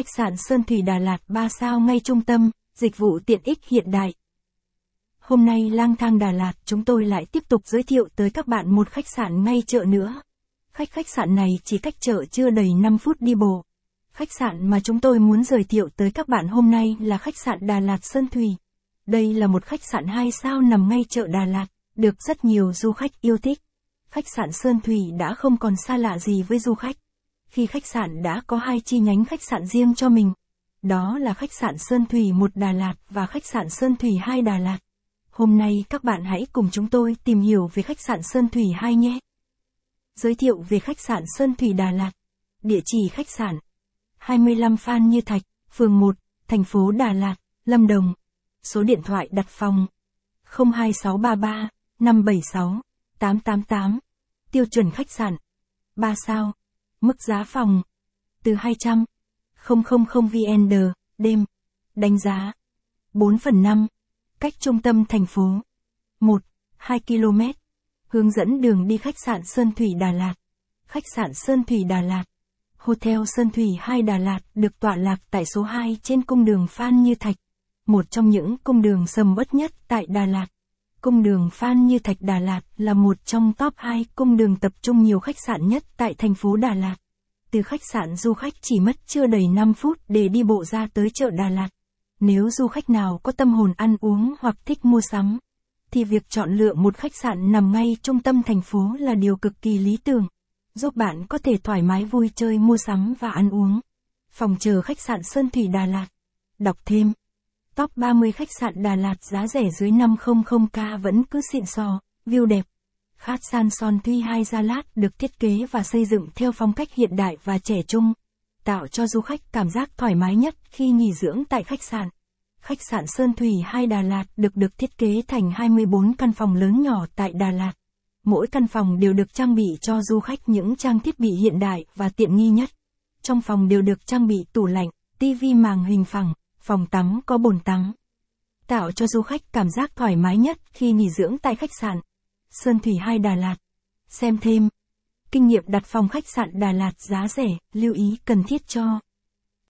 Khách sạn Sơn Thủy Đà Lạt 3 sao ngay trung tâm, dịch vụ tiện ích hiện đại. Hôm nay lang thang Đà Lạt chúng tôi lại tiếp tục giới thiệu tới các bạn một khách sạn ngay chợ nữa. Khách khách sạn này chỉ cách chợ chưa đầy 5 phút đi bộ. Khách sạn mà chúng tôi muốn giới thiệu tới các bạn hôm nay là khách sạn Đà Lạt Sơn Thủy. Đây là một khách sạn 2 sao nằm ngay chợ Đà Lạt, được rất nhiều du khách yêu thích. Khách sạn Sơn Thủy đã không còn xa lạ gì với du khách. Khi khách sạn đã có hai chi nhánh khách sạn riêng cho mình. Đó là khách sạn Sơn Thủy 1 Đà Lạt và khách sạn Sơn Thủy 2 Đà Lạt. Hôm nay các bạn hãy cùng chúng tôi tìm hiểu về khách sạn Sơn Thủy 2 nhé. Giới thiệu về khách sạn Sơn Thủy Đà Lạt. Địa chỉ khách sạn 25 Phan Như Thạch, phường 1, thành phố Đà Lạt, Lâm Đồng. Số điện thoại đặt phòng 02633 576 888. Tiêu chuẩn khách sạn 3 sao. Mức giá phòng từ 200 000 VND đêm. Đánh giá 4 phần 5. Cách trung tâm thành phố 1 2 km. Hướng dẫn đường đi khách sạn Sơn Thủy Đà Lạt. Khách sạn Sơn Thủy Đà Lạt. Hotel Sơn Thủy 2 Đà Lạt được tọa lạc tại số 2 trên cung đường Phan Như Thạch, một trong những cung đường sầm uất nhất tại Đà Lạt. Cung đường Phan Như Thạch Đà Lạt là một trong top 2 cung đường tập trung nhiều khách sạn nhất tại thành phố Đà Lạt. Từ khách sạn du khách chỉ mất chưa đầy 5 phút để đi bộ ra tới chợ Đà Lạt. Nếu du khách nào có tâm hồn ăn uống hoặc thích mua sắm, thì việc chọn lựa một khách sạn nằm ngay trung tâm thành phố là điều cực kỳ lý tưởng, giúp bạn có thể thoải mái vui chơi mua sắm và ăn uống. Phòng chờ khách sạn Sơn Thủy Đà Lạt. Đọc thêm. Top 30 khách sạn Đà Lạt giá rẻ dưới 500k vẫn cứ xịn sò, view đẹp. Khát San Son Thuy 2 Gia Lát được thiết kế và xây dựng theo phong cách hiện đại và trẻ trung, tạo cho du khách cảm giác thoải mái nhất khi nghỉ dưỡng tại khách sạn. Khách sạn Sơn Thủy 2 Đà Lạt được được thiết kế thành 24 căn phòng lớn nhỏ tại Đà Lạt. Mỗi căn phòng đều được trang bị cho du khách những trang thiết bị hiện đại và tiện nghi nhất. Trong phòng đều được trang bị tủ lạnh, tivi màng hình phẳng, phòng tắm có bồn tắm. Tạo cho du khách cảm giác thoải mái nhất khi nghỉ dưỡng tại khách sạn. Sơn Thủy 2 Đà Lạt. Xem thêm. Kinh nghiệm đặt phòng khách sạn Đà Lạt giá rẻ, lưu ý cần thiết cho